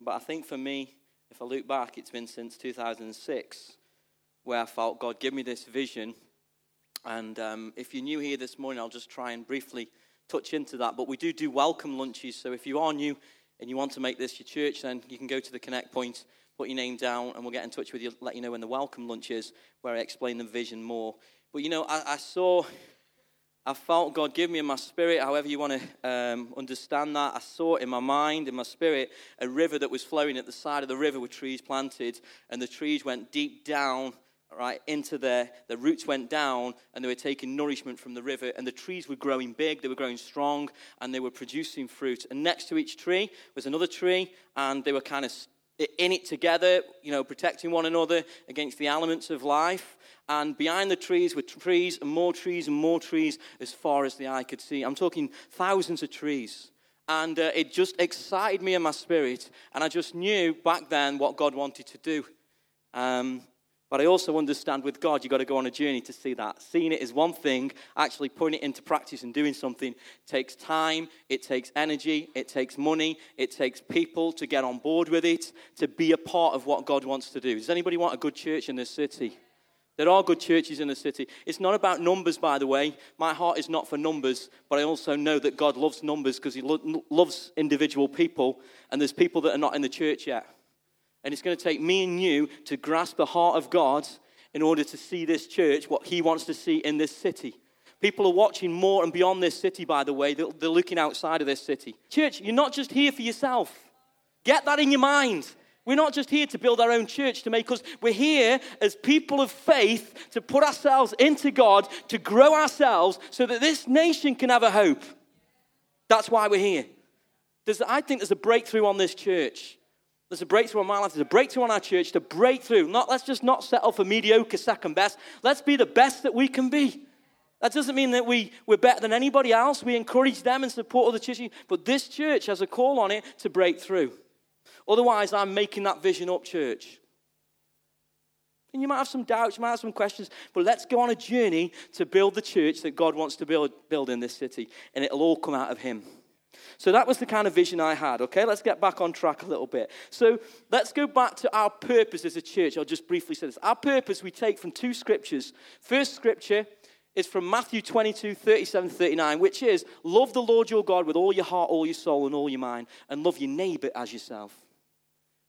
But I think for me, if I look back, it's been since 2006 where I felt God give me this vision. And um, if you're new here this morning, I'll just try and briefly touch into that. But we do do welcome lunches. So if you are new and you want to make this your church, then you can go to the Connect Point, put your name down, and we'll get in touch with you, let you know when the welcome lunch is, where I explain the vision more. But you know, I, I saw I felt God give me in my spirit, however you want to um, understand that. I saw in my mind, in my spirit, a river that was flowing at the side of the river with trees planted, and the trees went deep down, right, into there. The roots went down, and they were taking nourishment from the river, and the trees were growing big, they were growing strong, and they were producing fruit. And next to each tree was another tree, and they were kind of in it together, you know, protecting one another against the elements of life. And behind the trees were trees and more trees and more trees as far as the eye could see. I'm talking thousands of trees. And uh, it just excited me in my spirit. And I just knew back then what God wanted to do. Um, but I also understand with God, you've got to go on a journey to see that. Seeing it is one thing, actually putting it into practice and doing something takes time, it takes energy, it takes money, it takes people to get on board with it, to be a part of what God wants to do. Does anybody want a good church in this city? There are good churches in the city. It's not about numbers, by the way. My heart is not for numbers, but I also know that God loves numbers because He lo- loves individual people, and there's people that are not in the church yet. And it's going to take me and you to grasp the heart of God in order to see this church, what He wants to see in this city. People are watching more and beyond this city, by the way. They're looking outside of this city. Church, you're not just here for yourself. Get that in your mind. We're not just here to build our own church to make us, we're here as people of faith to put ourselves into God, to grow ourselves so that this nation can have a hope. That's why we're here. There's, I think there's a breakthrough on this church. There's a breakthrough on my life. There's a breakthrough on our church to break through. Not, let's just not settle for mediocre second best. Let's be the best that we can be. That doesn't mean that we, we're better than anybody else. We encourage them and support other churches. But this church has a call on it to break through. Otherwise, I'm making that vision up, church. And you might have some doubts, you might have some questions, but let's go on a journey to build the church that God wants to build, build in this city, and it'll all come out of Him. So that was the kind of vision I had, okay? Let's get back on track a little bit. So let's go back to our purpose as a church. I'll just briefly say this. Our purpose we take from two scriptures. First scripture is from Matthew 22, 37, 39, which is love the Lord your God with all your heart, all your soul, and all your mind, and love your neighbor as yourself.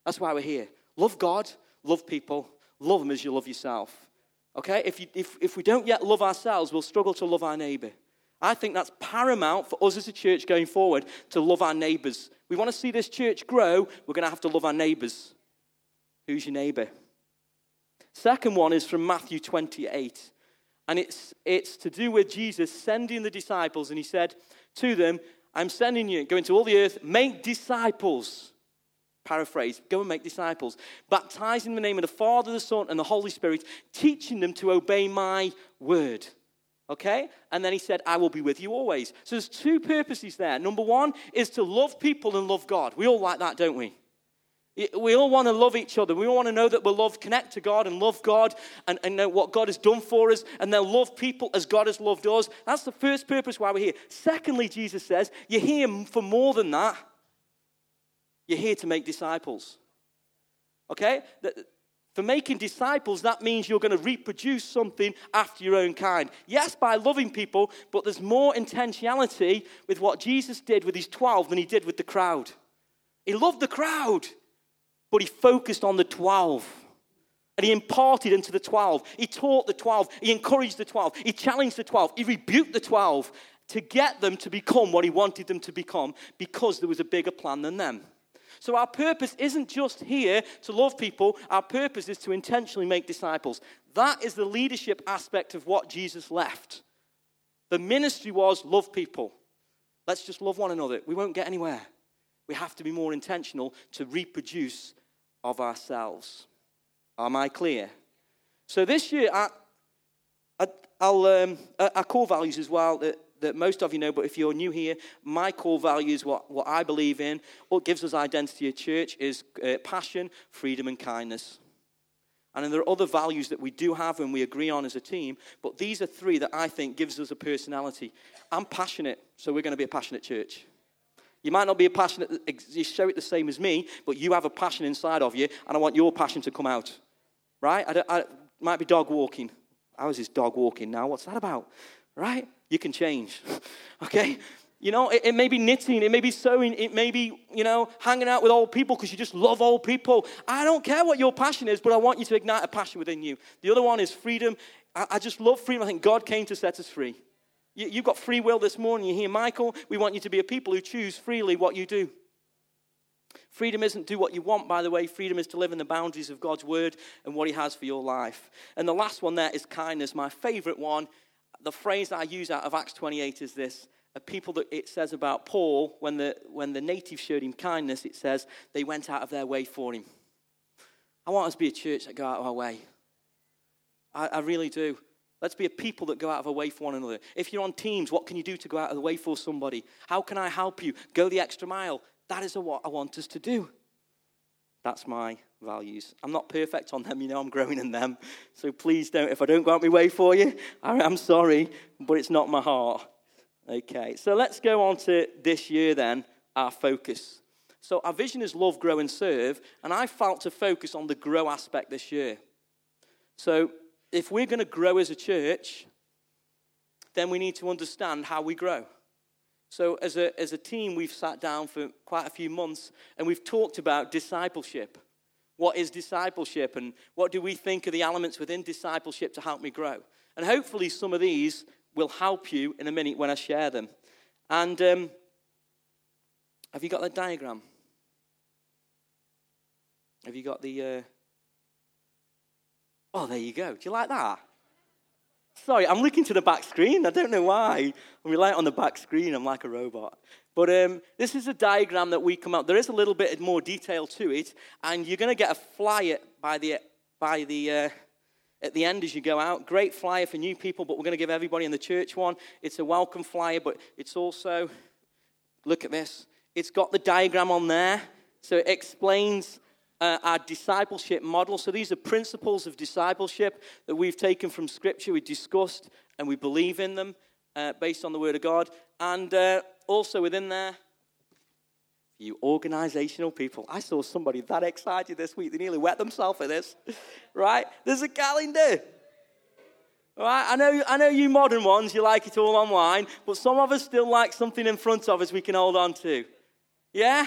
That's why we're here. Love God, love people, love them as you love yourself. Okay? If, you, if, if we don't yet love ourselves, we'll struggle to love our neighbor. I think that's paramount for us as a church going forward to love our neighbors. We want to see this church grow, we're going to have to love our neighbors. Who's your neighbor? Second one is from Matthew 28. And it's, it's to do with Jesus sending the disciples. And he said to them, I'm sending you, go into all the earth, make disciples Paraphrase, go and make disciples, baptizing in the name of the Father, the Son, and the Holy Spirit, teaching them to obey my word. Okay? And then he said, I will be with you always. So there's two purposes there. Number one is to love people and love God. We all like that, don't we? We all want to love each other. We all want to know that we're loved, connect to God and love God and, and know what God has done for us and then love people as God has loved us. That's the first purpose why we're here. Secondly, Jesus says, you're here for more than that. You're here to make disciples. Okay? For making disciples, that means you're going to reproduce something after your own kind. Yes, by loving people, but there's more intentionality with what Jesus did with his 12 than he did with the crowd. He loved the crowd, but he focused on the 12. And he imparted into the 12. He taught the 12. He encouraged the 12. He challenged the 12. He rebuked the 12 to get them to become what he wanted them to become because there was a bigger plan than them. So our purpose isn't just here to love people, our purpose is to intentionally make disciples. That is the leadership aspect of what Jesus left. The ministry was love people. Let's just love one another. We won't get anywhere. We have to be more intentional to reproduce of ourselves. Am I clear? So this year, I, I, will um, our core values as well. That that most of you know, but if you're new here, my core values, what, what I believe in, what gives us identity at church is uh, passion, freedom, and kindness. And then there are other values that we do have and we agree on as a team, but these are three that I think gives us a personality. I'm passionate, so we're going to be a passionate church. You might not be a passionate, you show it the same as me, but you have a passion inside of you, and I want your passion to come out. Right? I, I might be dog walking. How is this dog walking now? What's that about? Right? You can change. okay? You know, it, it, may be knitting, it may be sewing, it may be, you know, hanging out with old people because you just love old people. I don't care what your passion is, but I want you to ignite a passion within you. The other one is freedom. I, I just love freedom. I think God came to set us free. You, you've got free will this morning. You hear Michael? We want you to be a people who choose freely what you do. Freedom isn't do what you want, by the way. Freedom is to live in the boundaries of God's word and what He has for your life. And the last one there is kindness. My favorite one, the phrase that I use out of Acts 28 is this a people that it says about Paul, when the, when the natives showed him kindness, it says they went out of their way for him. I want us to be a church that go out of our way. I, I really do. Let's be a people that go out of our way for one another. If you're on teams, what can you do to go out of the way for somebody? How can I help you? Go the extra mile. That is what I want us to do. That's my values. I'm not perfect on them, you know, I'm growing in them. So please don't, if I don't go out my way for you, I'm sorry, but it's not my heart. Okay, so let's go on to this year then, our focus. So our vision is love, grow, and serve, and I felt to focus on the grow aspect this year. So if we're going to grow as a church, then we need to understand how we grow. So, as a, as a team, we've sat down for quite a few months and we've talked about discipleship. What is discipleship and what do we think are the elements within discipleship to help me grow? And hopefully, some of these will help you in a minute when I share them. And um, have you got the diagram? Have you got the. Uh... Oh, there you go. Do you like that? Sorry, I'm looking to the back screen. I don't know why. I'm relying on the back screen. I'm like a robot. But um, this is a diagram that we come up. There is a little bit more detail to it, and you're going to get a flyer by the by the uh, at the end as you go out. Great flyer for new people, but we're going to give everybody in the church one. It's a welcome flyer, but it's also, look at this, it's got the diagram on there. So it explains uh, our discipleship model. So these are principles of discipleship that we've taken from Scripture, we discussed, and we believe in them uh, based on the Word of God. And uh, also within there, you organizational people. I saw somebody that excited this week, they nearly wet themselves for this, right? There's a calendar. Right? I know, I know you modern ones, you like it all online, but some of us still like something in front of us we can hold on to. Yeah?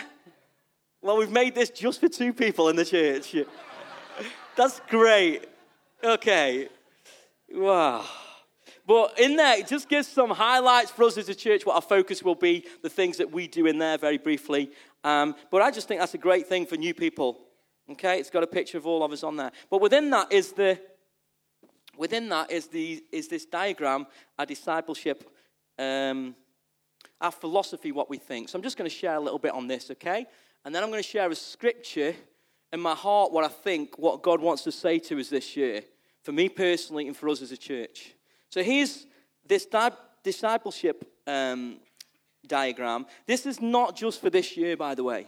Well, we've made this just for two people in the church. That's great. Okay. Wow. But in there, it just gives some highlights for us as a church, what our focus will be, the things that we do in there very briefly. Um, but I just think that's a great thing for new people. Okay, it's got a picture of all of us on there. But within that is the within that is the is this diagram, our discipleship, um, our philosophy, what we think. So I'm just going to share a little bit on this, okay? And then I'm going to share a scripture in my heart, what I think, what God wants to say to us this year, for me personally and for us as a church. So here's this di- discipleship um, diagram. This is not just for this year, by the way.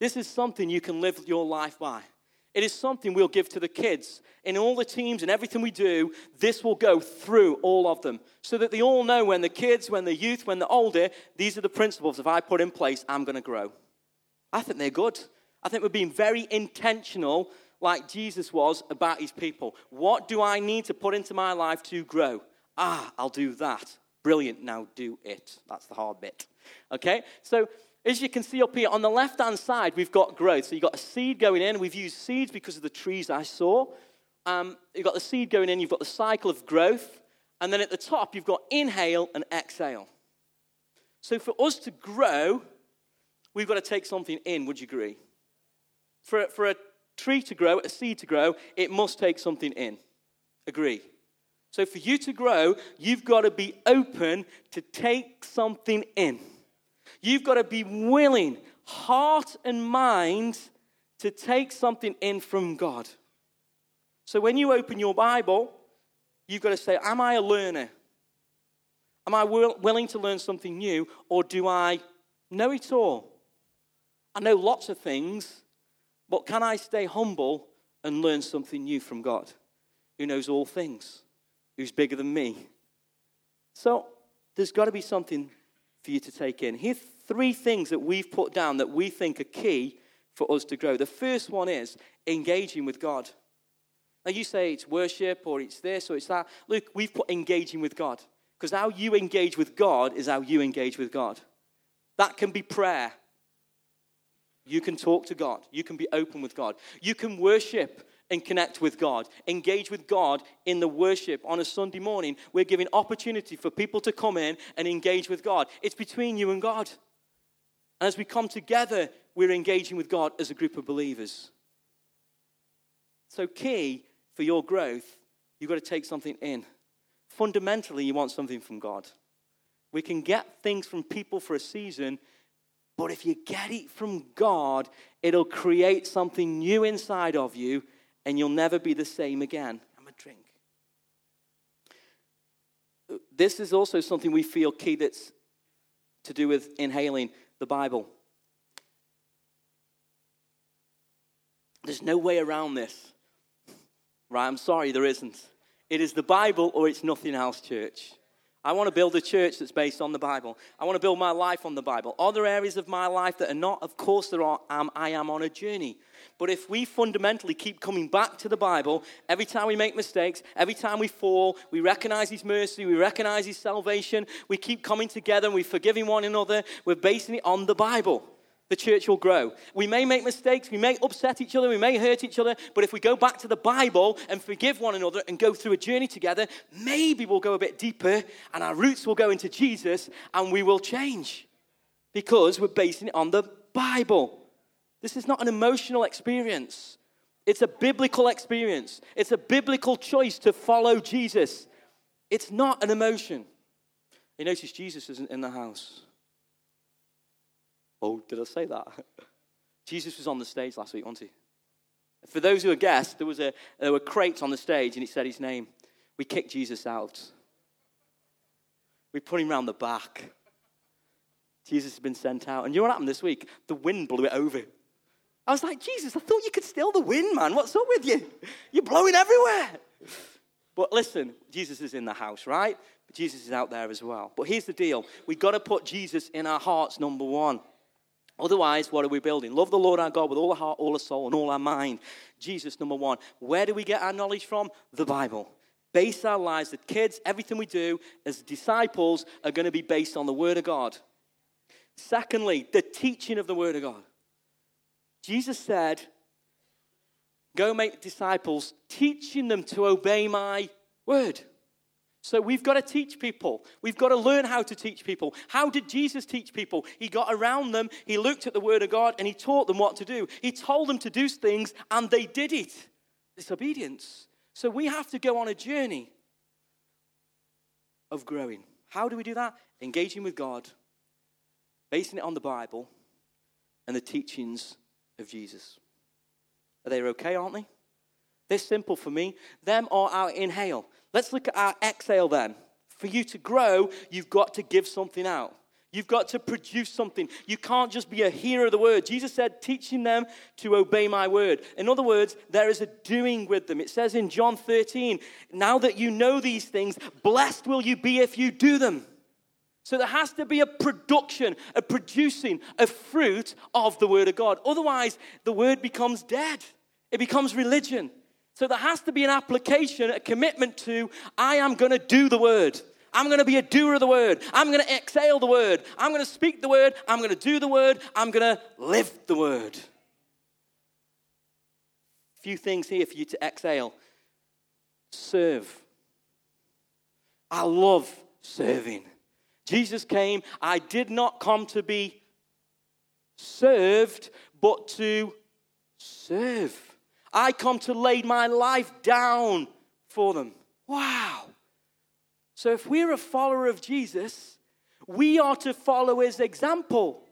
This is something you can live your life by. It is something we'll give to the kids. In all the teams and everything we do, this will go through all of them so that they all know when the kids, when the youth, when they're older, these are the principles. If I put in place, I'm going to grow. I think they're good. I think we're being very intentional like Jesus was about his people. What do I need to put into my life to grow? Ah, I'll do that. Brilliant. Now do it. That's the hard bit. Okay? So, as you can see up here, on the left hand side, we've got growth. So, you've got a seed going in. We've used seeds because of the trees I saw. Um, you've got the seed going in, you've got the cycle of growth. And then at the top, you've got inhale and exhale. So, for us to grow, we've got to take something in. Would you agree? For, for a tree to grow, a seed to grow, it must take something in. Agree? So for you to grow, you've got to be open to take something in. You've got to be willing, heart and mind, to take something in from God. So when you open your Bible, you've got to say, Am I a learner? Am I will, willing to learn something new, or do I know it all? I know lots of things, but can I stay humble and learn something new from God who knows all things, who's bigger than me? So there's got to be something for you to take in. Here's three things that we've put down that we think are key for us to grow. The first one is engaging with God. Now, you say it's worship or it's this or it's that. Look, we've put engaging with God because how you engage with God is how you engage with God. That can be prayer. You can talk to God. You can be open with God. You can worship and connect with God. Engage with God in the worship on a Sunday morning. We're giving opportunity for people to come in and engage with God. It's between you and God. And as we come together, we're engaging with God as a group of believers. So, key for your growth, you've got to take something in. Fundamentally, you want something from God. We can get things from people for a season, but if you get it from God, it'll create something new inside of you and you'll never be the same again. I'm a drink. This is also something we feel key that's to do with inhaling the Bible. There's no way around this. Right? I'm sorry, there isn't. It is the Bible or it's nothing else, church. I want to build a church that's based on the Bible. I want to build my life on the Bible. Are there areas of my life that are not? Of course, there are. Um, I am on a journey. But if we fundamentally keep coming back to the Bible, every time we make mistakes, every time we fall, we recognize His mercy, we recognize His salvation, we keep coming together and we're forgiving one another, we're basing it on the Bible the church will grow. We may make mistakes, we may upset each other, we may hurt each other, but if we go back to the Bible and forgive one another and go through a journey together, maybe we'll go a bit deeper and our roots will go into Jesus and we will change because we're basing it on the Bible. This is not an emotional experience, it's a biblical experience. It's a biblical choice to follow Jesus. It's not an emotion. You notice Jesus isn't in the house. Oh, did I say that? Jesus was on the stage last week, wasn't he? For those who are guests, there, was a, there were crates on the stage and it said his name. We kicked Jesus out. We put him around the back. Jesus has been sent out. And you know what happened this week? The wind blew it over. I was like, Jesus, I thought you could steal the wind, man. What's up with you? You're blowing everywhere. But listen, Jesus is in the house, right? But Jesus is out there as well. But here's the deal we've got to put Jesus in our hearts, number one. Otherwise, what are we building? Love the Lord our God with all our heart, all our soul, and all our mind. Jesus, number one. Where do we get our knowledge from? The Bible. Base our lives, the kids, everything we do as disciples are going to be based on the Word of God. Secondly, the teaching of the Word of God. Jesus said, Go make disciples, teaching them to obey my word. So we've got to teach people. We've got to learn how to teach people. How did Jesus teach people? He got around them, he looked at the Word of God, and he taught them what to do. He told them to do things, and they did it. Disobedience. So we have to go on a journey of growing. How do we do that? Engaging with God, basing it on the Bible and the teachings of Jesus. Are they okay, aren't they? They're simple for me. Them are our inhale. Let's look at our exhale then. For you to grow, you've got to give something out. You've got to produce something. You can't just be a hearer of the word. Jesus said, teaching them to obey my word. In other words, there is a doing with them. It says in John 13, now that you know these things, blessed will you be if you do them. So there has to be a production, a producing, a fruit of the word of God. Otherwise, the word becomes dead, it becomes religion. So there has to be an application, a commitment to, I am going to do the word. I'm going to be a doer of the word. I'm going to exhale the word. I'm going to speak the word. I'm going to do the word. I'm going to live the word. A few things here for you to exhale. Serve. I love serving. Jesus came, I did not come to be served, but to serve. I come to lay my life down for them. Wow. So if we're a follower of Jesus, we are to follow his example.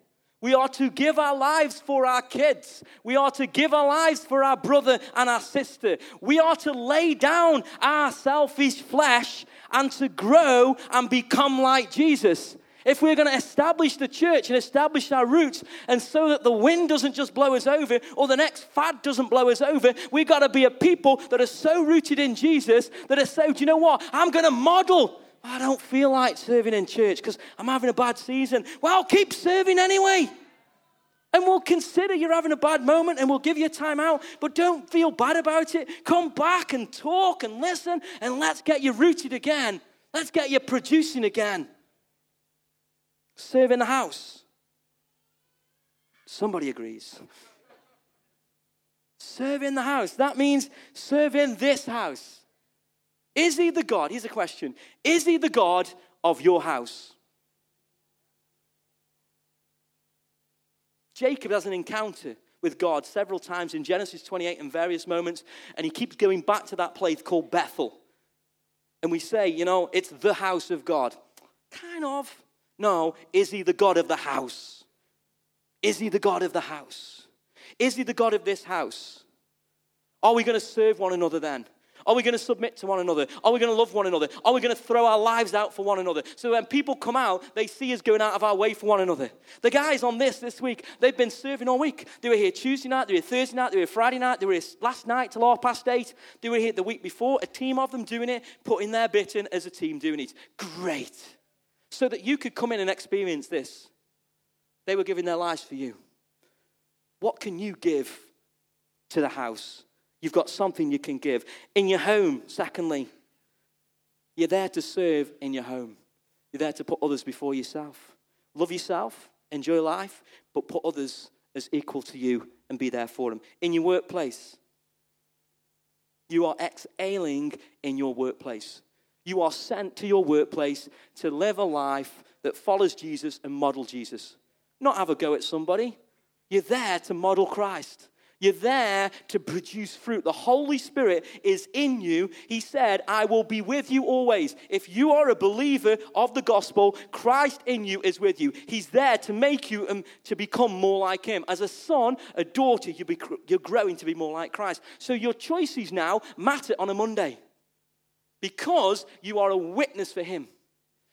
We are to give our lives for our kids. We are to give our lives for our brother and our sister. We are to lay down our selfish flesh and to grow and become like Jesus if we're going to establish the church and establish our roots, and so that the wind doesn't just blow us over or the next fad doesn't blow us over, we've got to be a people that are so rooted in Jesus that are so, do you know what? I'm going to model I don't feel like serving in church because I'm having a bad season. Well, keep serving anyway. And we'll consider you're having a bad moment and we'll give you a time out, but don't feel bad about it. Come back and talk and listen and let's get you rooted again. Let's get you producing again. Serve in the house. Somebody agrees. Serve in the house. That means serve in this house. Is he the God? Here's a question Is he the God of your house? Jacob has an encounter with God several times in Genesis 28 in various moments, and he keeps going back to that place called Bethel. And we say, you know, it's the house of God. Kind of. No, is he the God of the house? Is he the God of the house? Is he the God of this house? Are we going to serve one another then? Are we going to submit to one another? Are we going to love one another? Are we going to throw our lives out for one another? So when people come out, they see us going out of our way for one another. The guys on this this week, they've been serving all week. They were here Tuesday night, they were here Thursday night, they were here Friday night, they were here last night till half past eight. They were here the week before, a team of them doing it, putting their bit in as a team doing it. Great. So that you could come in and experience this. They were giving their lives for you. What can you give to the house You've got something you can give. In your home, secondly, you're there to serve in your home. You're there to put others before yourself. Love yourself, enjoy life, but put others as equal to you and be there for them. In your workplace, you are exhaling in your workplace. You are sent to your workplace to live a life that follows Jesus and model Jesus. Not have a go at somebody. You're there to model Christ. You're there to produce fruit. The Holy Spirit is in you. He said, I will be with you always. If you are a believer of the gospel, Christ in you is with you. He's there to make you and to become more like Him. As a son, a daughter, you're growing to be more like Christ. So your choices now matter on a Monday because you are a witness for Him.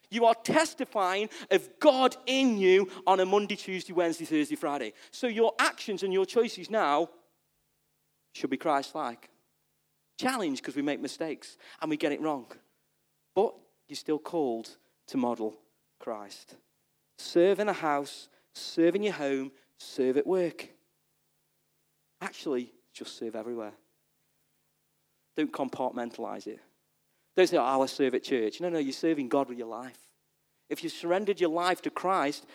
You are testifying of God in you on a Monday, Tuesday, Wednesday, Thursday, Friday. So your actions and your choices now should be Christ like. Challenge because we make mistakes and we get it wrong. But you're still called to model Christ. Serve in a house, serve in your home, serve at work. Actually, just serve everywhere. Don't compartmentalize it. Don't say, oh, I serve at church. No, no, you're serving God with your life. If you surrendered your life to Christ,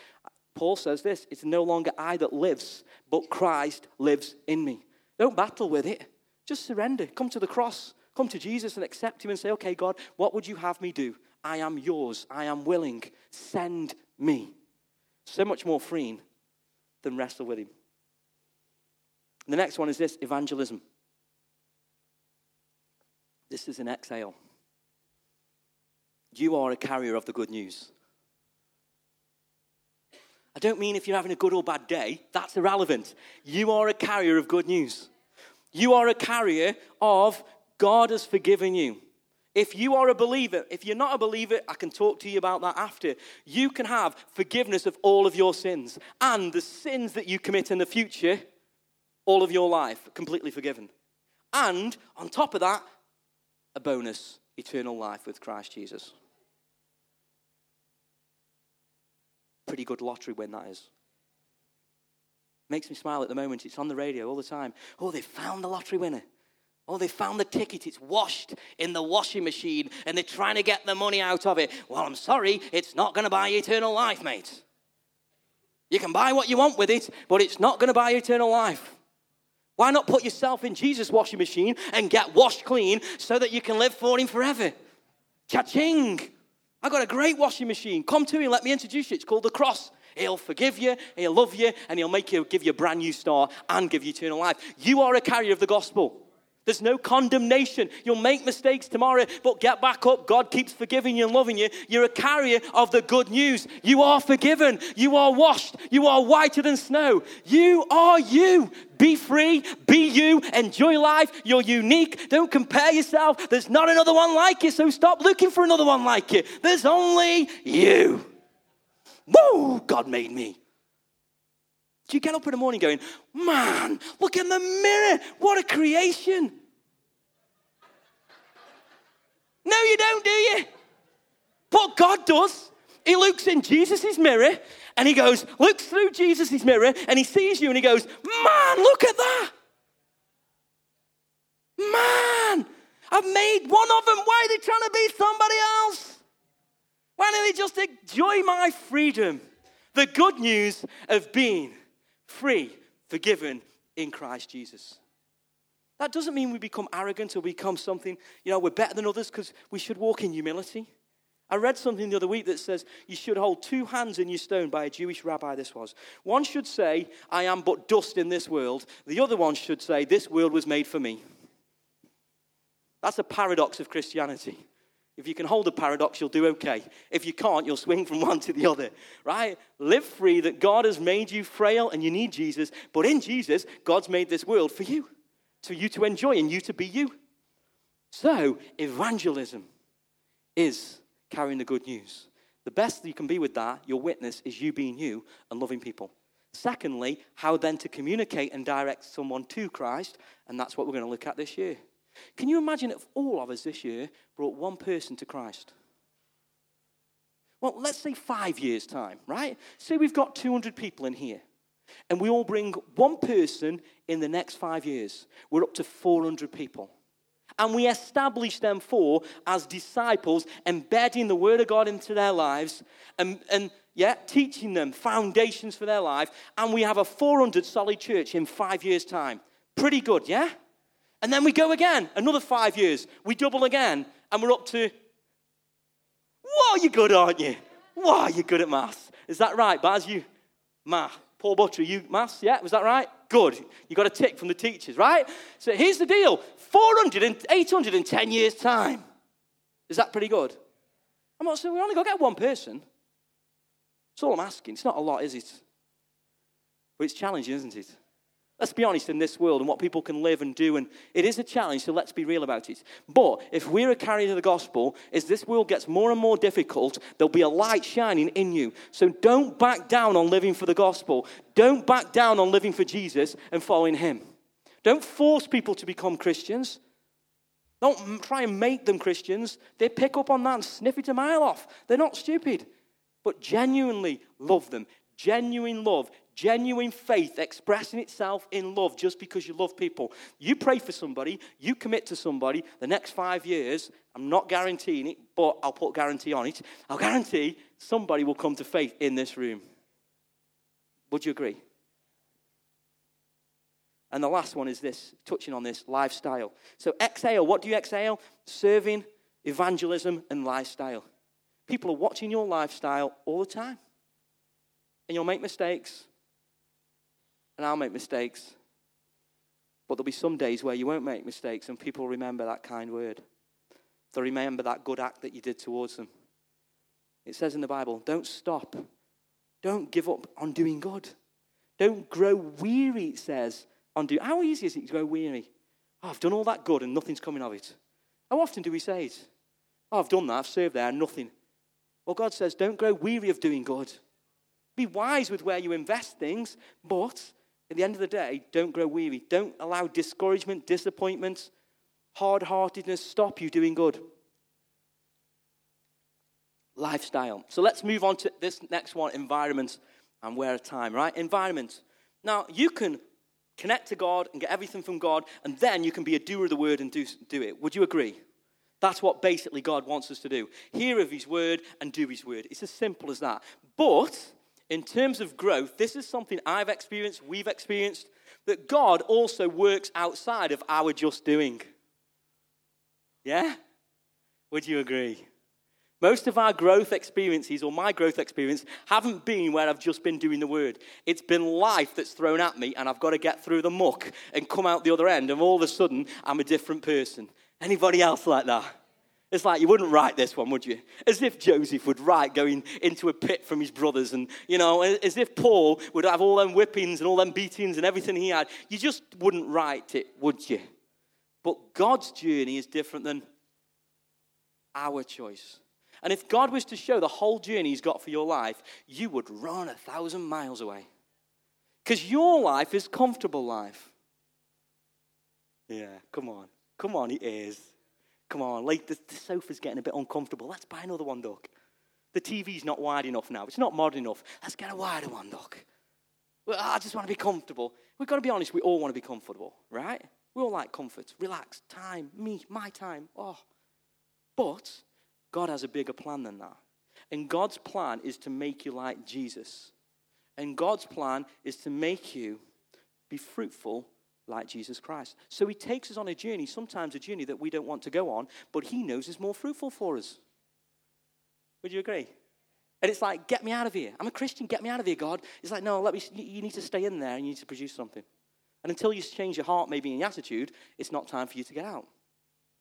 Paul says this it's no longer I that lives, but Christ lives in me. Don't battle with it. Just surrender. Come to the cross. Come to Jesus and accept Him and say, okay, God, what would you have me do? I am yours. I am willing. Send me. So much more freeing than wrestle with Him. The next one is this evangelism. This is an exhale. You are a carrier of the good news. I don't mean if you're having a good or bad day, that's irrelevant. You are a carrier of good news. You are a carrier of God has forgiven you. If you are a believer, if you're not a believer, I can talk to you about that after. You can have forgiveness of all of your sins and the sins that you commit in the future, all of your life, completely forgiven. And on top of that, a bonus eternal life with Christ Jesus. Pretty good lottery win, that is. Makes me smile at the moment. It's on the radio all the time. Oh, they found the lottery winner. Oh, they found the ticket. It's washed in the washing machine and they're trying to get the money out of it. Well, I'm sorry, it's not going to buy eternal life, mate. You can buy what you want with it, but it's not going to buy eternal life. Why not put yourself in Jesus' washing machine and get washed clean so that you can live for Him forever? Cha-ching! I got a great washing machine. Come to me, let me introduce you. It's called the cross. He'll forgive you, he'll love you, and he'll make you give you a brand new start and give you eternal life. You are a carrier of the gospel. There's no condemnation. You'll make mistakes tomorrow, but get back up. God keeps forgiving you and loving you. You're a carrier of the good news. You are forgiven. You are washed. You are whiter than snow. You are you. Be free. Be you. Enjoy life. You're unique. Don't compare yourself. There's not another one like you, so stop looking for another one like you. There's only you. Whoa, God made me. Do you get up in the morning going, man, look in the mirror, what a creation? No, you don't, do you? But God does. He looks in Jesus' mirror and he goes, looks through Jesus' mirror and he sees you and he goes, Man, look at that. Man, I've made one of them. Why are they trying to be somebody else? Why don't they just enjoy my freedom? The good news of being free, forgiven in Christ Jesus. That doesn't mean we become arrogant or become something, you know, we're better than others because we should walk in humility. I read something the other week that says you should hold two hands in your stone by a Jewish rabbi, this was. One should say, I am but dust in this world. The other one should say, This world was made for me. That's a paradox of Christianity. If you can hold a paradox, you'll do okay. If you can't, you'll swing from one to the other, right? Live free that God has made you frail and you need Jesus, but in Jesus, God's made this world for you, for you to enjoy and you to be you. So, evangelism is carrying the good news. The best that you can be with that, your witness, is you being you and loving people. Secondly, how then to communicate and direct someone to Christ, and that's what we're going to look at this year. Can you imagine if all of us this year brought one person to Christ? Well, let's say five years' time, right? Say we've got 200 people in here, and we all bring one person in the next five years. We're up to 400 people. And we establish them for as disciples, embedding the Word of God into their lives, and, and yeah, teaching them foundations for their life. And we have a 400 solid church in five years' time. Pretty good, yeah? And then we go again, another five years. We double again, and we're up to, whoa, you're good, aren't you? Wow, you're good at maths. Is that right, Baz? You, math. Paul Butcher, you maths? Yeah, was that right? Good. You got a tick from the teachers, right? So here's the deal 400 and 810 years' time. Is that pretty good? I'm not saying we only got to get one person. That's all I'm asking. It's not a lot, is it? But it's challenging, isn't it? Let's be honest in this world and what people can live and do, and it is a challenge, so let's be real about it. But if we're a carrier of the gospel, as this world gets more and more difficult, there'll be a light shining in you. So don't back down on living for the gospel. Don't back down on living for Jesus and following him. Don't force people to become Christians. Don't try and make them Christians. They pick up on that and sniff it a mile off. They're not stupid. But genuinely love them. Genuine love genuine faith expressing itself in love just because you love people. You pray for somebody, you commit to somebody, the next five years, I'm not guaranteeing it, but I'll put guarantee on it. I'll guarantee somebody will come to faith in this room. Would you agree? And the last one is this, touching on this lifestyle. So, exhale, what do you exhale? Serving, evangelism, and lifestyle. People are watching your lifestyle all the time. And you'll make mistakes, and I'll make mistakes. But there'll be some days where you won't make mistakes and people remember that kind word. They'll remember that good act that you did towards them. It says in the Bible, don't stop. Don't give up on doing good. Don't grow weary, it says, on doing. How easy is it to grow weary? Oh, I've done all that good and nothing's coming of it. How often do we say it? Oh, I've done that, I've served there, nothing. Well, God says, don't grow weary of doing good. Be wise with where you invest things, but at the end of the day, don't grow weary. Don't allow discouragement, disappointment, hard heartedness stop you doing good. Lifestyle. So let's move on to this next one environment and where time, right? Environment. Now, you can connect to God and get everything from God, and then you can be a doer of the word and do, do it. Would you agree? That's what basically God wants us to do. Hear of his word and do his word. It's as simple as that. But in terms of growth, this is something I've experienced, we've experienced, that God also works outside of our just doing. Yeah? Would you agree? Most of our growth experiences, or my growth experience, haven't been where I've just been doing the word. It's been life that's thrown at me, and I've got to get through the muck and come out the other end, and all of a sudden, I'm a different person. Anybody else like that? It's like you wouldn't write this one, would you? As if Joseph would write going into a pit from his brothers, and you know, as if Paul would have all them whippings and all them beatings and everything he had. You just wouldn't write it, would you? But God's journey is different than our choice. And if God was to show the whole journey He's got for your life, you would run a thousand miles away. Because your life is comfortable life. Yeah, come on. Come on, it is. Come on, like the, the sofa's getting a bit uncomfortable. Let's buy another one, Doc. The TV's not wide enough now. It's not modern enough. Let's get a wider one, Doc. Well, I just want to be comfortable. We've got to be honest, we all want to be comfortable, right? We all like comfort, relax, time, me, my time. Oh. But God has a bigger plan than that. And God's plan is to make you like Jesus. And God's plan is to make you be fruitful like Jesus Christ. So he takes us on a journey, sometimes a journey that we don't want to go on, but he knows is more fruitful for us. Would you agree? And it's like, get me out of here. I'm a Christian, get me out of here, God. It's like, no, let me, you need to stay in there and you need to produce something. And until you change your heart, maybe in your attitude, it's not time for you to get out.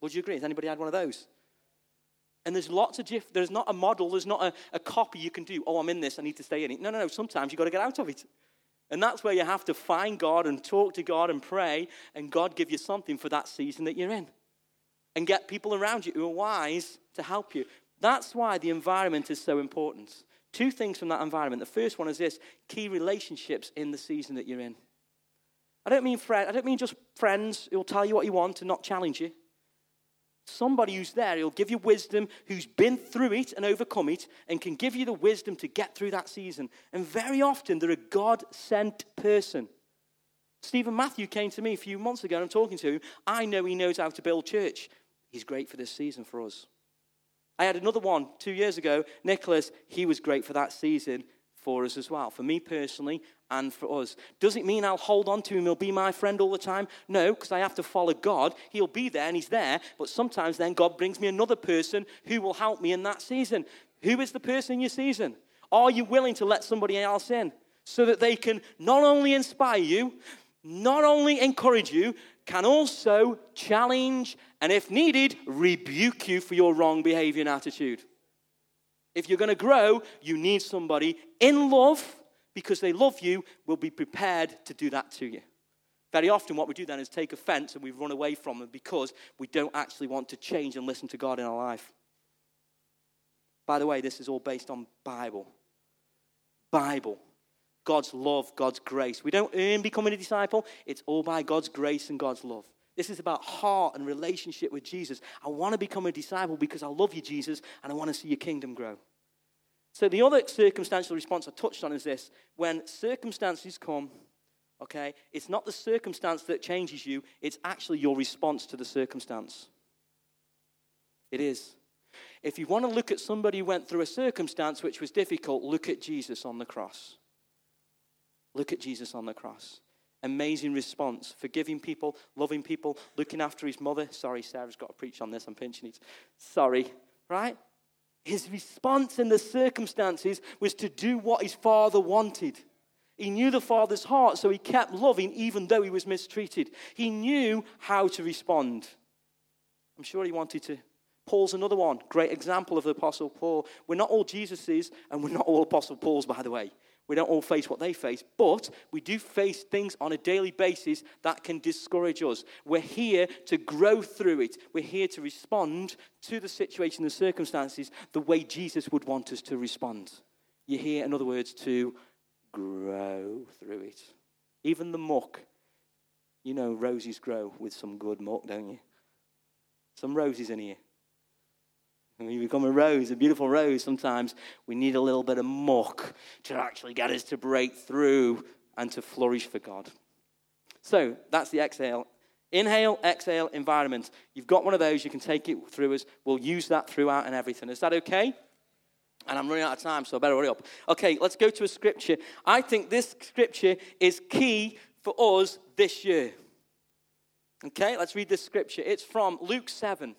Would you agree? Has anybody had one of those? And there's lots of diff- there's not a model, there's not a, a copy you can do. Oh, I'm in this, I need to stay in it. No, no, no. Sometimes you've got to get out of it. And that's where you have to find God and talk to God and pray, and God give you something for that season that you're in. And get people around you who are wise to help you. That's why the environment is so important. Two things from that environment. The first one is this key relationships in the season that you're in. I don't mean friend, I don't mean just friends who'll tell you what you want and not challenge you. Somebody who's there, who'll give you wisdom, who's been through it and overcome it, and can give you the wisdom to get through that season. And very often, they're a God sent person. Stephen Matthew came to me a few months ago, and I'm talking to him. I know he knows how to build church. He's great for this season for us. I had another one two years ago, Nicholas. He was great for that season for us as well, for me personally and for us. Does it mean I'll hold on to him? He'll be my friend all the time? No, because I have to follow God. He'll be there and he's there, but sometimes then God brings me another person who will help me in that season. Who is the person in your season? Are you willing to let somebody else in so that they can not only inspire you, not only encourage you, can also challenge and, if needed, rebuke you for your wrong behavior and attitude? If you're going to grow, you need somebody in love because they love you, will be prepared to do that to you. Very often, what we do then is take offense and we run away from them because we don't actually want to change and listen to God in our life. By the way, this is all based on Bible. Bible. God's love, God's grace. We don't earn becoming a disciple, it's all by God's grace and God's love. This is about heart and relationship with Jesus. I want to become a disciple because I love you, Jesus, and I want to see your kingdom grow. So, the other circumstantial response I touched on is this when circumstances come, okay, it's not the circumstance that changes you, it's actually your response to the circumstance. It is. If you want to look at somebody who went through a circumstance which was difficult, look at Jesus on the cross. Look at Jesus on the cross. Amazing response. Forgiving people, loving people, looking after his mother. Sorry, Sarah's got to preach on this. I'm pinching it. Sorry, right? His response in the circumstances was to do what his father wanted. He knew the father's heart, so he kept loving even though he was mistreated. He knew how to respond. I'm sure he wanted to. Paul's another one, great example of the Apostle Paul. We're not all Jesus's, and we're not all Apostle Paul's, by the way. We don't all face what they face, but we do face things on a daily basis that can discourage us. We're here to grow through it. We're here to respond to the situation, the circumstances, the way Jesus would want us to respond. You're here, in other words, to grow through it. Even the muck. You know, roses grow with some good muck, don't you? Some roses in here. When you become a rose, a beautiful rose, sometimes we need a little bit of muck to actually get us to break through and to flourish for God. So that's the exhale. Inhale, exhale, environment. You've got one of those, you can take it through us. We'll use that throughout and everything. Is that okay? And I'm running out of time, so I better hurry up. Okay, let's go to a scripture. I think this scripture is key for us this year. Okay, let's read this scripture. It's from Luke 7.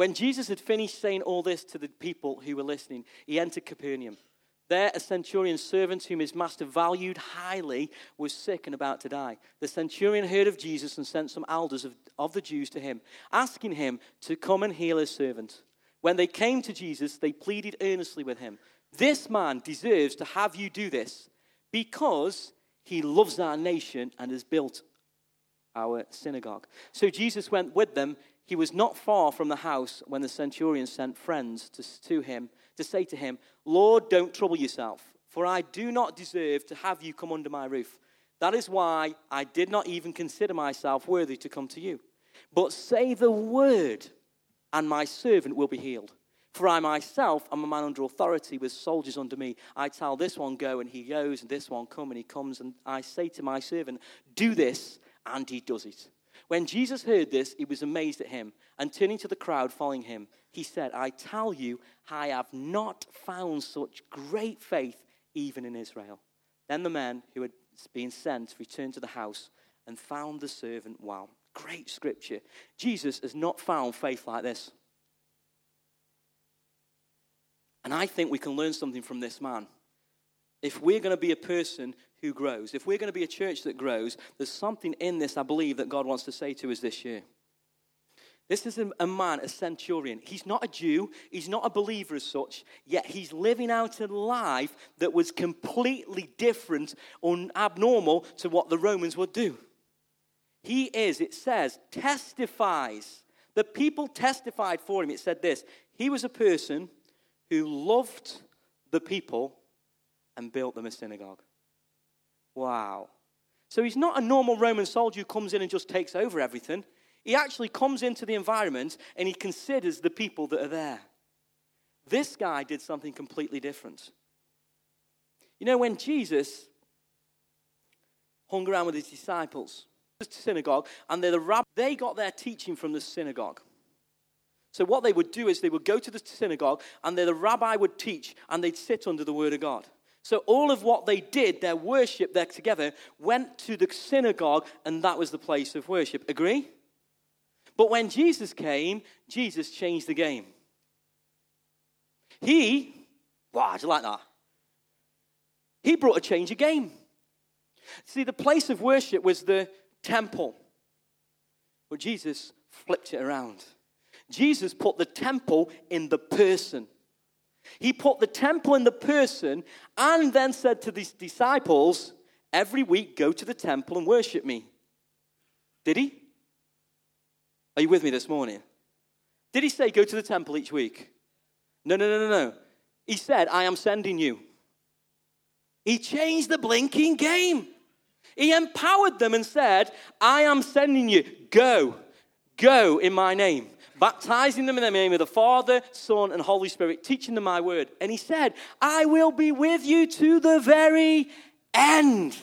When Jesus had finished saying all this to the people who were listening, he entered Capernaum. There, a centurion's servant, whom his master valued highly, was sick and about to die. The centurion heard of Jesus and sent some elders of, of the Jews to him, asking him to come and heal his servant. When they came to Jesus, they pleaded earnestly with him This man deserves to have you do this because he loves our nation and has built our synagogue. So Jesus went with them he was not far from the house when the centurion sent friends to, to him to say to him, Lord, don't trouble yourself, for I do not deserve to have you come under my roof. That is why I did not even consider myself worthy to come to you. But say the word, and my servant will be healed. For I myself am a man under authority with soldiers under me. I tell this one, go, and he goes, and this one, come, and he comes. And I say to my servant, do this, and he does it. When Jesus heard this, he was amazed at him. And turning to the crowd following him, he said, I tell you, I have not found such great faith even in Israel. Then the men who had been sent returned to the house and found the servant well. Great scripture. Jesus has not found faith like this. And I think we can learn something from this man. If we're going to be a person who grows, if we're going to be a church that grows, there's something in this I believe that God wants to say to us this year. This is a, man, a centurion. He's not a Jew, he's not a believer as such, yet he's living out a life that was completely different or abnormal to what the Romans would do. He is, it says, testifies. The people testified for him. It said this He was a person who loved the people and built them a synagogue. Wow. So he's not a normal Roman soldier who comes in and just takes over everything. He actually comes into the environment and he considers the people that are there. This guy did something completely different. You know, when Jesus hung around with his disciples, the synagogue, and they're the rab- they got their teaching from the synagogue. So what they would do is they would go to the synagogue and the rabbi would teach and they'd sit under the word of God. So all of what they did, their worship, their together, went to the synagogue and that was the place of worship. Agree? But when Jesus came, Jesus changed the game. He, wow, do you like that? He brought a change of game. See, the place of worship was the temple. But Jesus flipped it around. Jesus put the temple in the person. He put the temple in the person and then said to these disciples, Every week go to the temple and worship me. Did he? Are you with me this morning? Did he say go to the temple each week? No, no, no, no, no. He said, I am sending you. He changed the blinking game. He empowered them and said, I am sending you. Go. Go in my name baptizing them in the name of the Father, Son, and Holy Spirit, teaching them my word. And he said, I will be with you to the very end.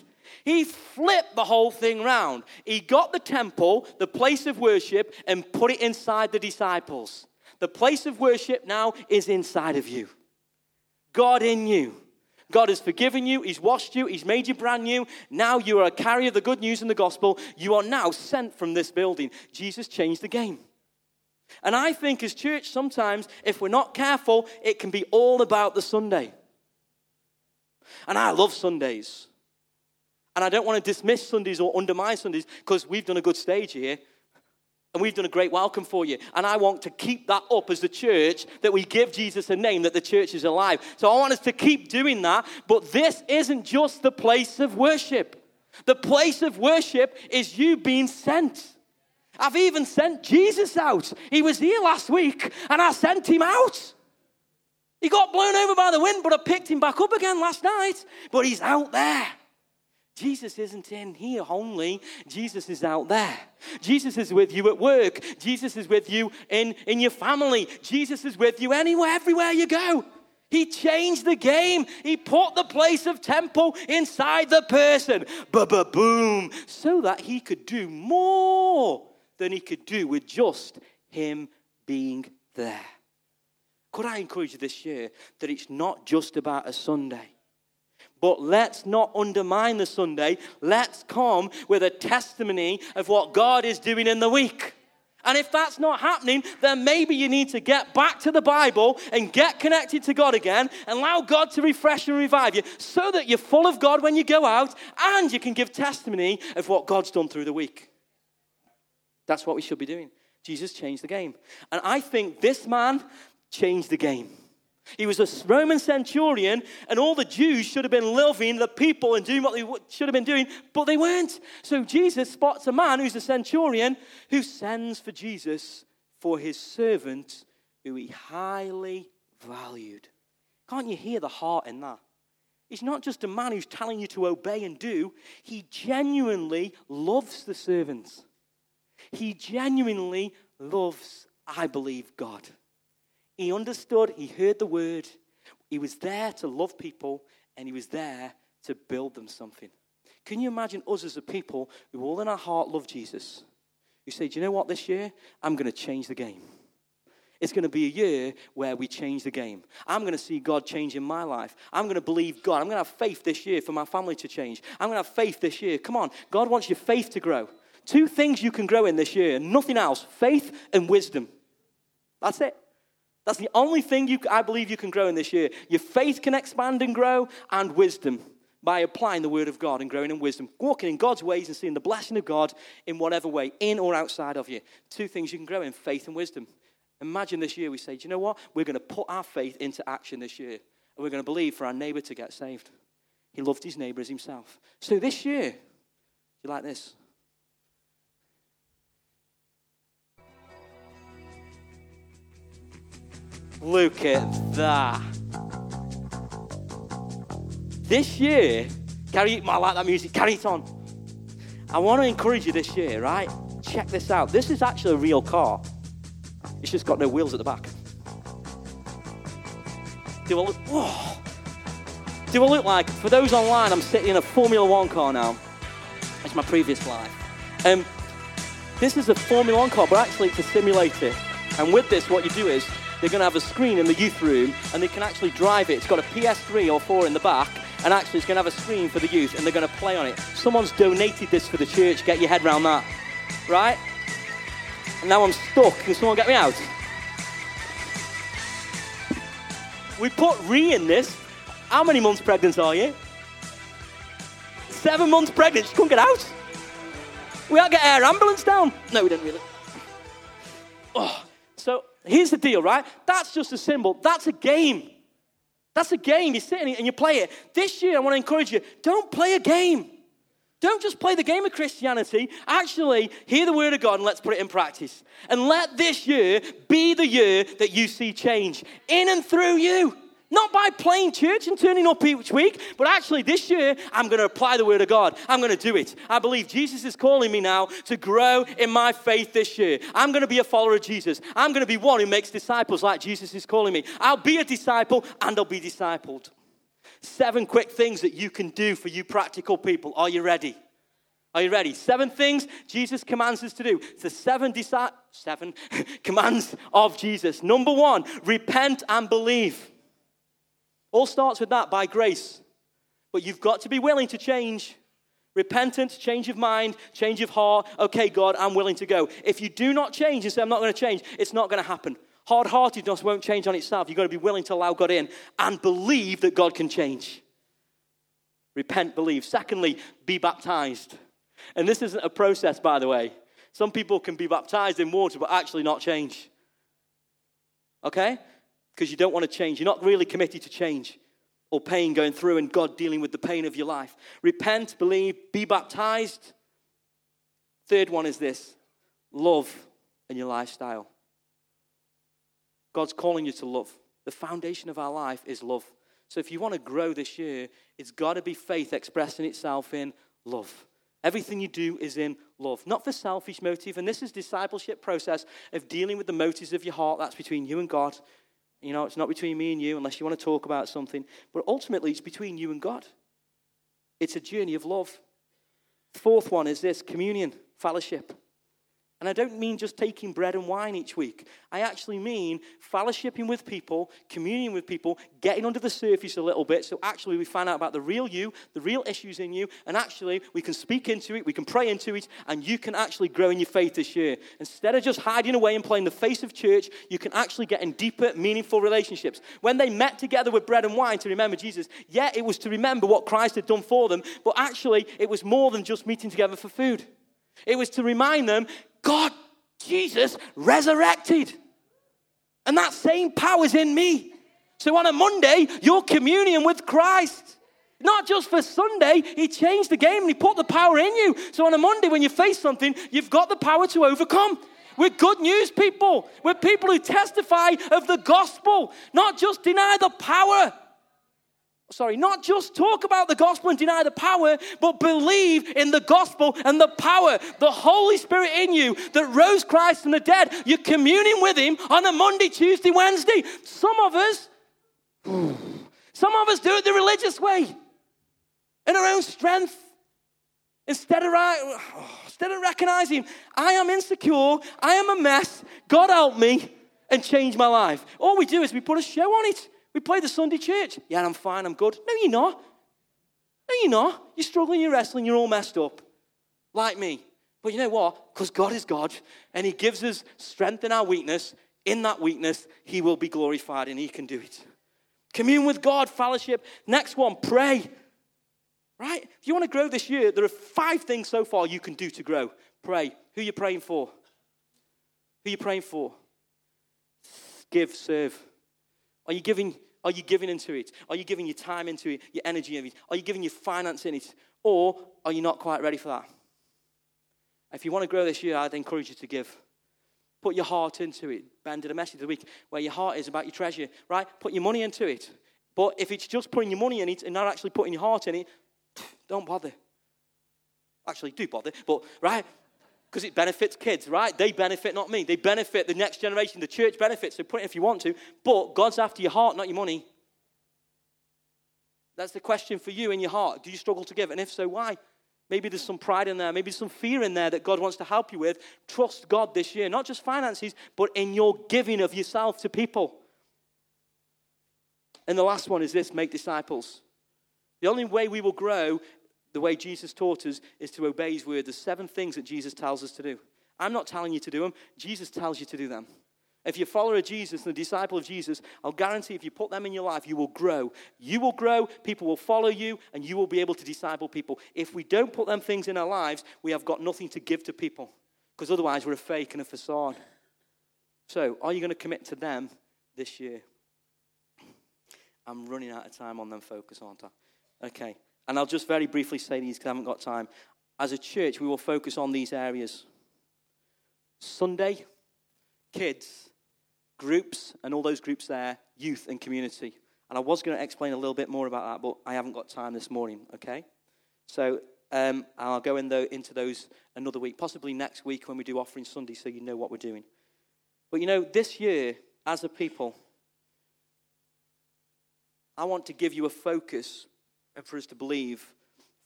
He flipped the whole thing round. He got the temple, the place of worship, and put it inside the disciples. The place of worship now is inside of you. God in you. God has forgiven you, He's washed you, He's made you brand new. Now you are a carrier of the good news and the gospel. You are now sent from this building. Jesus changed the game. And I think as church, sometimes, if we're not careful, it can be all about the Sunday. And I love Sundays. And I don't want to dismiss Sundays or undermine Sundays because we've done a good stage here. And we've done a great welcome for you. And I want to keep that up as the church, that we give Jesus a name, that the church is alive. So I want us to keep doing that. But this isn't just the place of worship. The place of worship is you being sent. I've even sent Jesus out. He was here last week and I sent him out. He got blown over by the wind, but I picked him back up again last night. But he's out there. Jesus isn't in here only. Jesus is out there. Jesus is with you at work. Jesus is with you in, in your family. Jesus is with you anywhere, everywhere you go. He changed the game. He put the place of temple inside the person. Ba boom. So that he could do more than he could do with just him being there. Could I encourage you this year that it's not just about a Sunday? But let's not undermine the Sunday. Let's come with a testimony of what God is doing in the week. And if that's not happening, then maybe you need to get back to the Bible and get connected to God again and allow God to refresh and revive you so that you're full of God when you go out and you can give testimony of what God's done through the week. That's what we should be doing. Jesus changed the game. And I think this man changed the game. He was a Roman centurion, and all the Jews should have been loving the people and doing what they should have been doing, but they weren't. So Jesus spots a man who's a centurion who sends for Jesus for his servant who he highly valued. Can't you hear the heart in that? He's not just a man who's telling you to obey and do, he genuinely loves the servants. He genuinely loves, I believe, God. He understood, he heard the word, he was there to love people, and he was there to build them something. Can you imagine us as a people who all in our heart love Jesus? Who say, Do you know what, this year? I'm going to change the game. It's going to be a year where we change the game. I'm going to see God change in my life. I'm going to believe God. I'm going to have faith this year for my family to change. I'm going to have faith this year. Come on, God wants your faith to grow. Two things you can grow in this year, nothing else faith and wisdom. That's it. That's the only thing you, I believe you can grow in this year. Your faith can expand and grow, and wisdom by applying the word of God and growing in wisdom, walking in God's ways and seeing the blessing of God in whatever way, in or outside of you. Two things you can grow in faith and wisdom. Imagine this year we say, Do you know what? We're going to put our faith into action this year. And we're going to believe for our neighbor to get saved. He loved his neighbor as himself. So this year, you like this? Look at that. This year, carry it I like that music, carry it on. I want to encourage you this year, right? Check this out. This is actually a real car. It's just got no wheels at the back. Do I look, oh, do I look like, for those online, I'm sitting in a Formula One car now. It's my previous life. Um, this is a Formula One car, but actually it's a simulator. And with this, what you do is they're going to have a screen in the youth room and they can actually drive it. It's got a PS3 or 4 in the back and actually it's going to have a screen for the youth and they're going to play on it. Someone's donated this for the church. Get your head around that. Right? And now I'm stuck. Can someone get me out? We put Ree in this. How many months pregnant are you? Seven months pregnant. She couldn't get out. We had to get air ambulance down. No, we didn't really. Oh, so here's the deal, right? That's just a symbol. That's a game. That's a game. You're sitting and you play it. This year, I want to encourage you don't play a game. Don't just play the game of Christianity. Actually, hear the word of God and let's put it in practice. And let this year be the year that you see change in and through you. Not by playing church and turning up each week, but actually this year I'm going to apply the word of God. I'm going to do it. I believe Jesus is calling me now to grow in my faith this year. I'm going to be a follower of Jesus. I'm going to be one who makes disciples like Jesus is calling me. I'll be a disciple and I'll be discipled. Seven quick things that you can do for you practical people. Are you ready? Are you ready? Seven things Jesus commands us to do. It's the seven, disi- seven commands of Jesus. Number one, repent and believe. All starts with that by grace. But you've got to be willing to change. Repentance, change of mind, change of heart. Okay, God, I'm willing to go. If you do not change and say, I'm not going to change, it's not going to happen. Hard heartedness won't change on itself. You've got to be willing to allow God in and believe that God can change. Repent, believe. Secondly, be baptized. And this isn't a process, by the way. Some people can be baptized in water but actually not change. Okay? Because you don't want to change. You're not really committed to change or pain going through and God dealing with the pain of your life. Repent, believe, be baptized. Third one is this love in your lifestyle. God's calling you to love. The foundation of our life is love. So if you want to grow this year, it's got to be faith expressing itself in love. Everything you do is in love, not for selfish motive. And this is discipleship process of dealing with the motives of your heart. That's between you and God. You know, it's not between me and you unless you want to talk about something. But ultimately, it's between you and God. It's a journey of love. Fourth one is this communion, fellowship. And I don't mean just taking bread and wine each week. I actually mean fellowshipping with people, communing with people, getting under the surface a little bit so actually we find out about the real you, the real issues in you, and actually we can speak into it, we can pray into it, and you can actually grow in your faith this year. Instead of just hiding away and playing the face of church, you can actually get in deeper, meaningful relationships. When they met together with bread and wine to remember Jesus, yeah, it was to remember what Christ had done for them, but actually it was more than just meeting together for food. It was to remind them God, Jesus, resurrected. And that same power is in me. So on a Monday, your communion with Christ. Not just for Sunday, He changed the game and He put the power in you. So on a Monday, when you face something, you've got the power to overcome. We're good news people. We're people who testify of the gospel, not just deny the power. Sorry, not just talk about the gospel and deny the power, but believe in the gospel and the power, the Holy Spirit in you that rose Christ from the dead. You're communing with Him on a Monday, Tuesday, Wednesday. Some of us, some of us do it the religious way, in our own strength. Instead of, instead of recognizing, I am insecure, I am a mess, God help me and change my life. All we do is we put a show on it. We play the Sunday church. Yeah, I'm fine, I'm good. No, you're not. No, you're not. You're struggling, you're wrestling, you're all messed up. Like me. But you know what? Because God is God and He gives us strength in our weakness. In that weakness, He will be glorified and He can do it. Commune with God, fellowship. Next one, pray. Right? If you want to grow this year, there are five things so far you can do to grow. Pray. Who are you praying for? Who are you praying for? Give, serve. Are you giving are you giving into it? Are you giving your time into it, your energy in it? Are you giving your finance in it? Or are you not quite ready for that? If you want to grow this year, I'd encourage you to give. Put your heart into it. Ben did a message of the week where your heart is about your treasure, right? Put your money into it. But if it's just putting your money in it and not actually putting your heart in it, don't bother. Actually, do bother, but right? Because it benefits kids, right? They benefit, not me. They benefit the next generation. The church benefits. So put it if you want to. But God's after your heart, not your money. That's the question for you in your heart. Do you struggle to give? And if so, why? Maybe there's some pride in there. Maybe some fear in there that God wants to help you with. Trust God this year, not just finances, but in your giving of yourself to people. And the last one is this make disciples. The only way we will grow the way Jesus taught us is to obey his word. There's seven things that Jesus tells us to do. I'm not telling you to do them, Jesus tells you to do them. If you're a follower of Jesus and a disciple of Jesus, I'll guarantee if you put them in your life, you will grow. You will grow, people will follow you, and you will be able to disciple people. If we don't put them things in our lives, we have got nothing to give to people because otherwise we're a fake and a facade. So, are you going to commit to them this year? I'm running out of time on them focus, aren't I? Okay. And I'll just very briefly say these because I haven't got time. As a church, we will focus on these areas Sunday, kids, groups, and all those groups there, youth and community. And I was going to explain a little bit more about that, but I haven't got time this morning, okay? So um, I'll go in the, into those another week, possibly next week when we do Offering Sunday, so you know what we're doing. But you know, this year, as a people, I want to give you a focus and for us to believe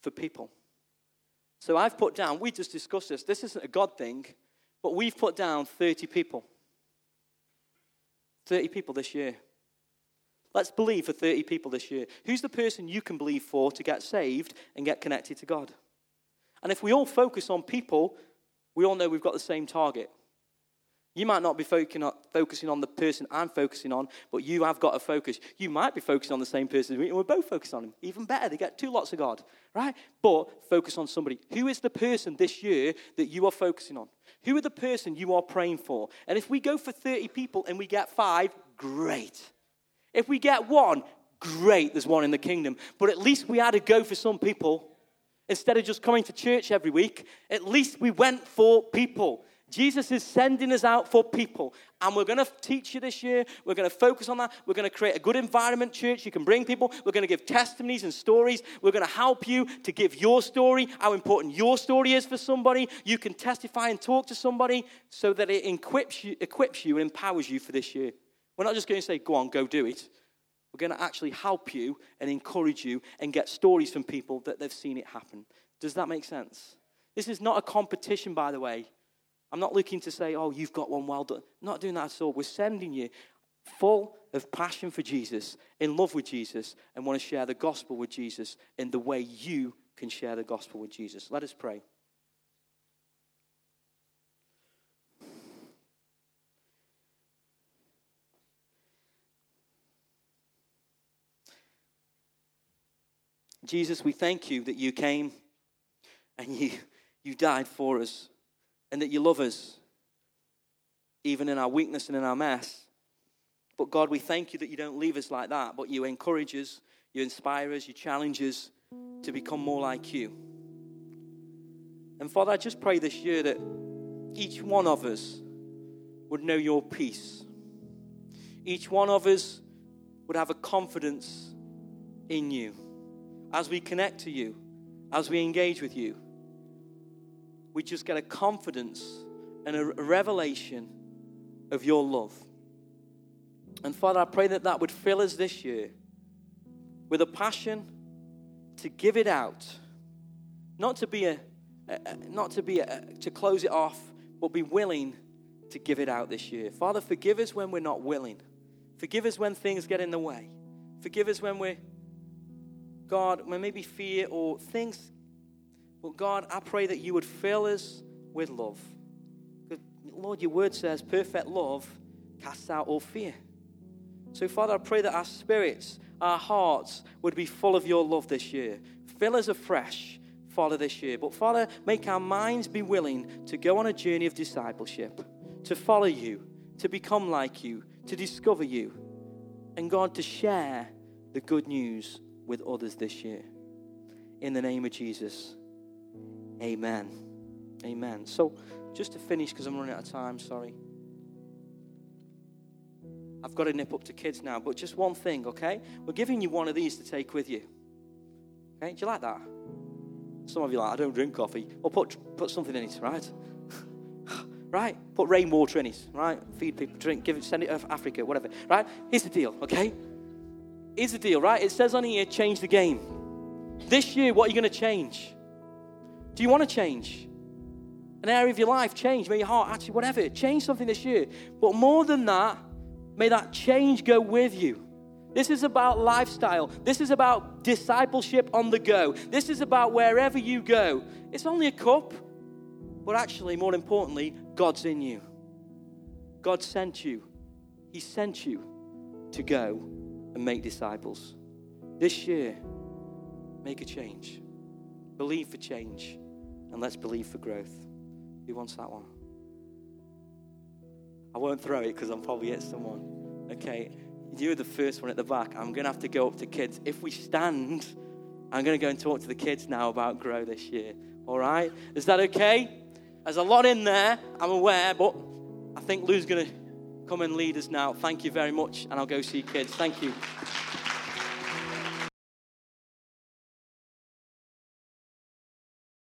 for people. So I've put down, we just discussed this, this isn't a God thing, but we've put down 30 people. 30 people this year. Let's believe for 30 people this year. Who's the person you can believe for to get saved and get connected to God? And if we all focus on people, we all know we've got the same target. You might not be focusing on the person I'm focusing on, but you have got a focus. You might be focusing on the same person, and we're both focused on him. Even better, they get two lots of God, right? But focus on somebody. Who is the person this year that you are focusing on? Who are the person you are praying for? And if we go for 30 people and we get five, great. If we get one, great, there's one in the kingdom. But at least we had to go for some people. Instead of just coming to church every week, at least we went for people. Jesus is sending us out for people. And we're going to teach you this year. We're going to focus on that. We're going to create a good environment, church. You can bring people. We're going to give testimonies and stories. We're going to help you to give your story, how important your story is for somebody. You can testify and talk to somebody so that it equips you, equips you and empowers you for this year. We're not just going to say, go on, go do it. We're going to actually help you and encourage you and get stories from people that they've seen it happen. Does that make sense? This is not a competition, by the way. I'm not looking to say, oh, you've got one well done. Not doing that at all. We're sending you full of passion for Jesus, in love with Jesus, and want to share the gospel with Jesus in the way you can share the gospel with Jesus. Let us pray. Jesus, we thank you that you came and you, you died for us and that you love us, even in our weakness and in our mess. But God, we thank you that you don't leave us like that, but you encourage us, you inspire us, you challenge us to become more like you. And Father, I just pray this year that each one of us would know your peace. Each one of us would have a confidence in you, as we connect to you, as we engage with you, we just get a confidence and a revelation of your love. And Father, I pray that that would fill us this year with a passion to give it out, not to be a, not to be a, to close it off, but be willing to give it out this year. Father, forgive us when we're not willing. Forgive us when things get in the way. Forgive us when we're, God, when maybe fear or things. But God, I pray that you would fill us with love. Lord, your word says perfect love casts out all fear. So, Father, I pray that our spirits, our hearts would be full of your love this year. Fill us afresh, Father, this year. But, Father, make our minds be willing to go on a journey of discipleship to follow you, to become like you, to discover you, and God, to share the good news with others this year. In the name of Jesus, amen. Amen. So, just to finish, because I'm running out of time, sorry. I've got to nip up to kids now, but just one thing, okay? We're giving you one of these to take with you. Okay? Do you like that? Some of you like, I don't drink coffee. Well, put, put something in it, right? right? Put rainwater in it, right? Feed people, drink, give it, send it to Africa, whatever, right? Here's the deal, okay? Here's the deal, right? It says on here, change the game. This year, what are you going to change? Do you want to change? An area of your life, change, may your heart, actually, whatever. Change something this year. But more than that, may that change go with you. This is about lifestyle. This is about discipleship on the go. This is about wherever you go. It's only a cup, but actually, more importantly, God's in you. God sent you. He sent you to go and make disciples. This year, make a change. Believe for change, and let's believe for growth. Who wants that one? I won't throw it because I'm probably at someone. Okay, you're the first one at the back. I'm going to have to go up to kids. If we stand, I'm going to go and talk to the kids now about Grow this year. All right? Is that okay? There's a lot in there, I'm aware, but I think Lou's going to come and lead us now. Thank you very much, and I'll go see kids. Thank you.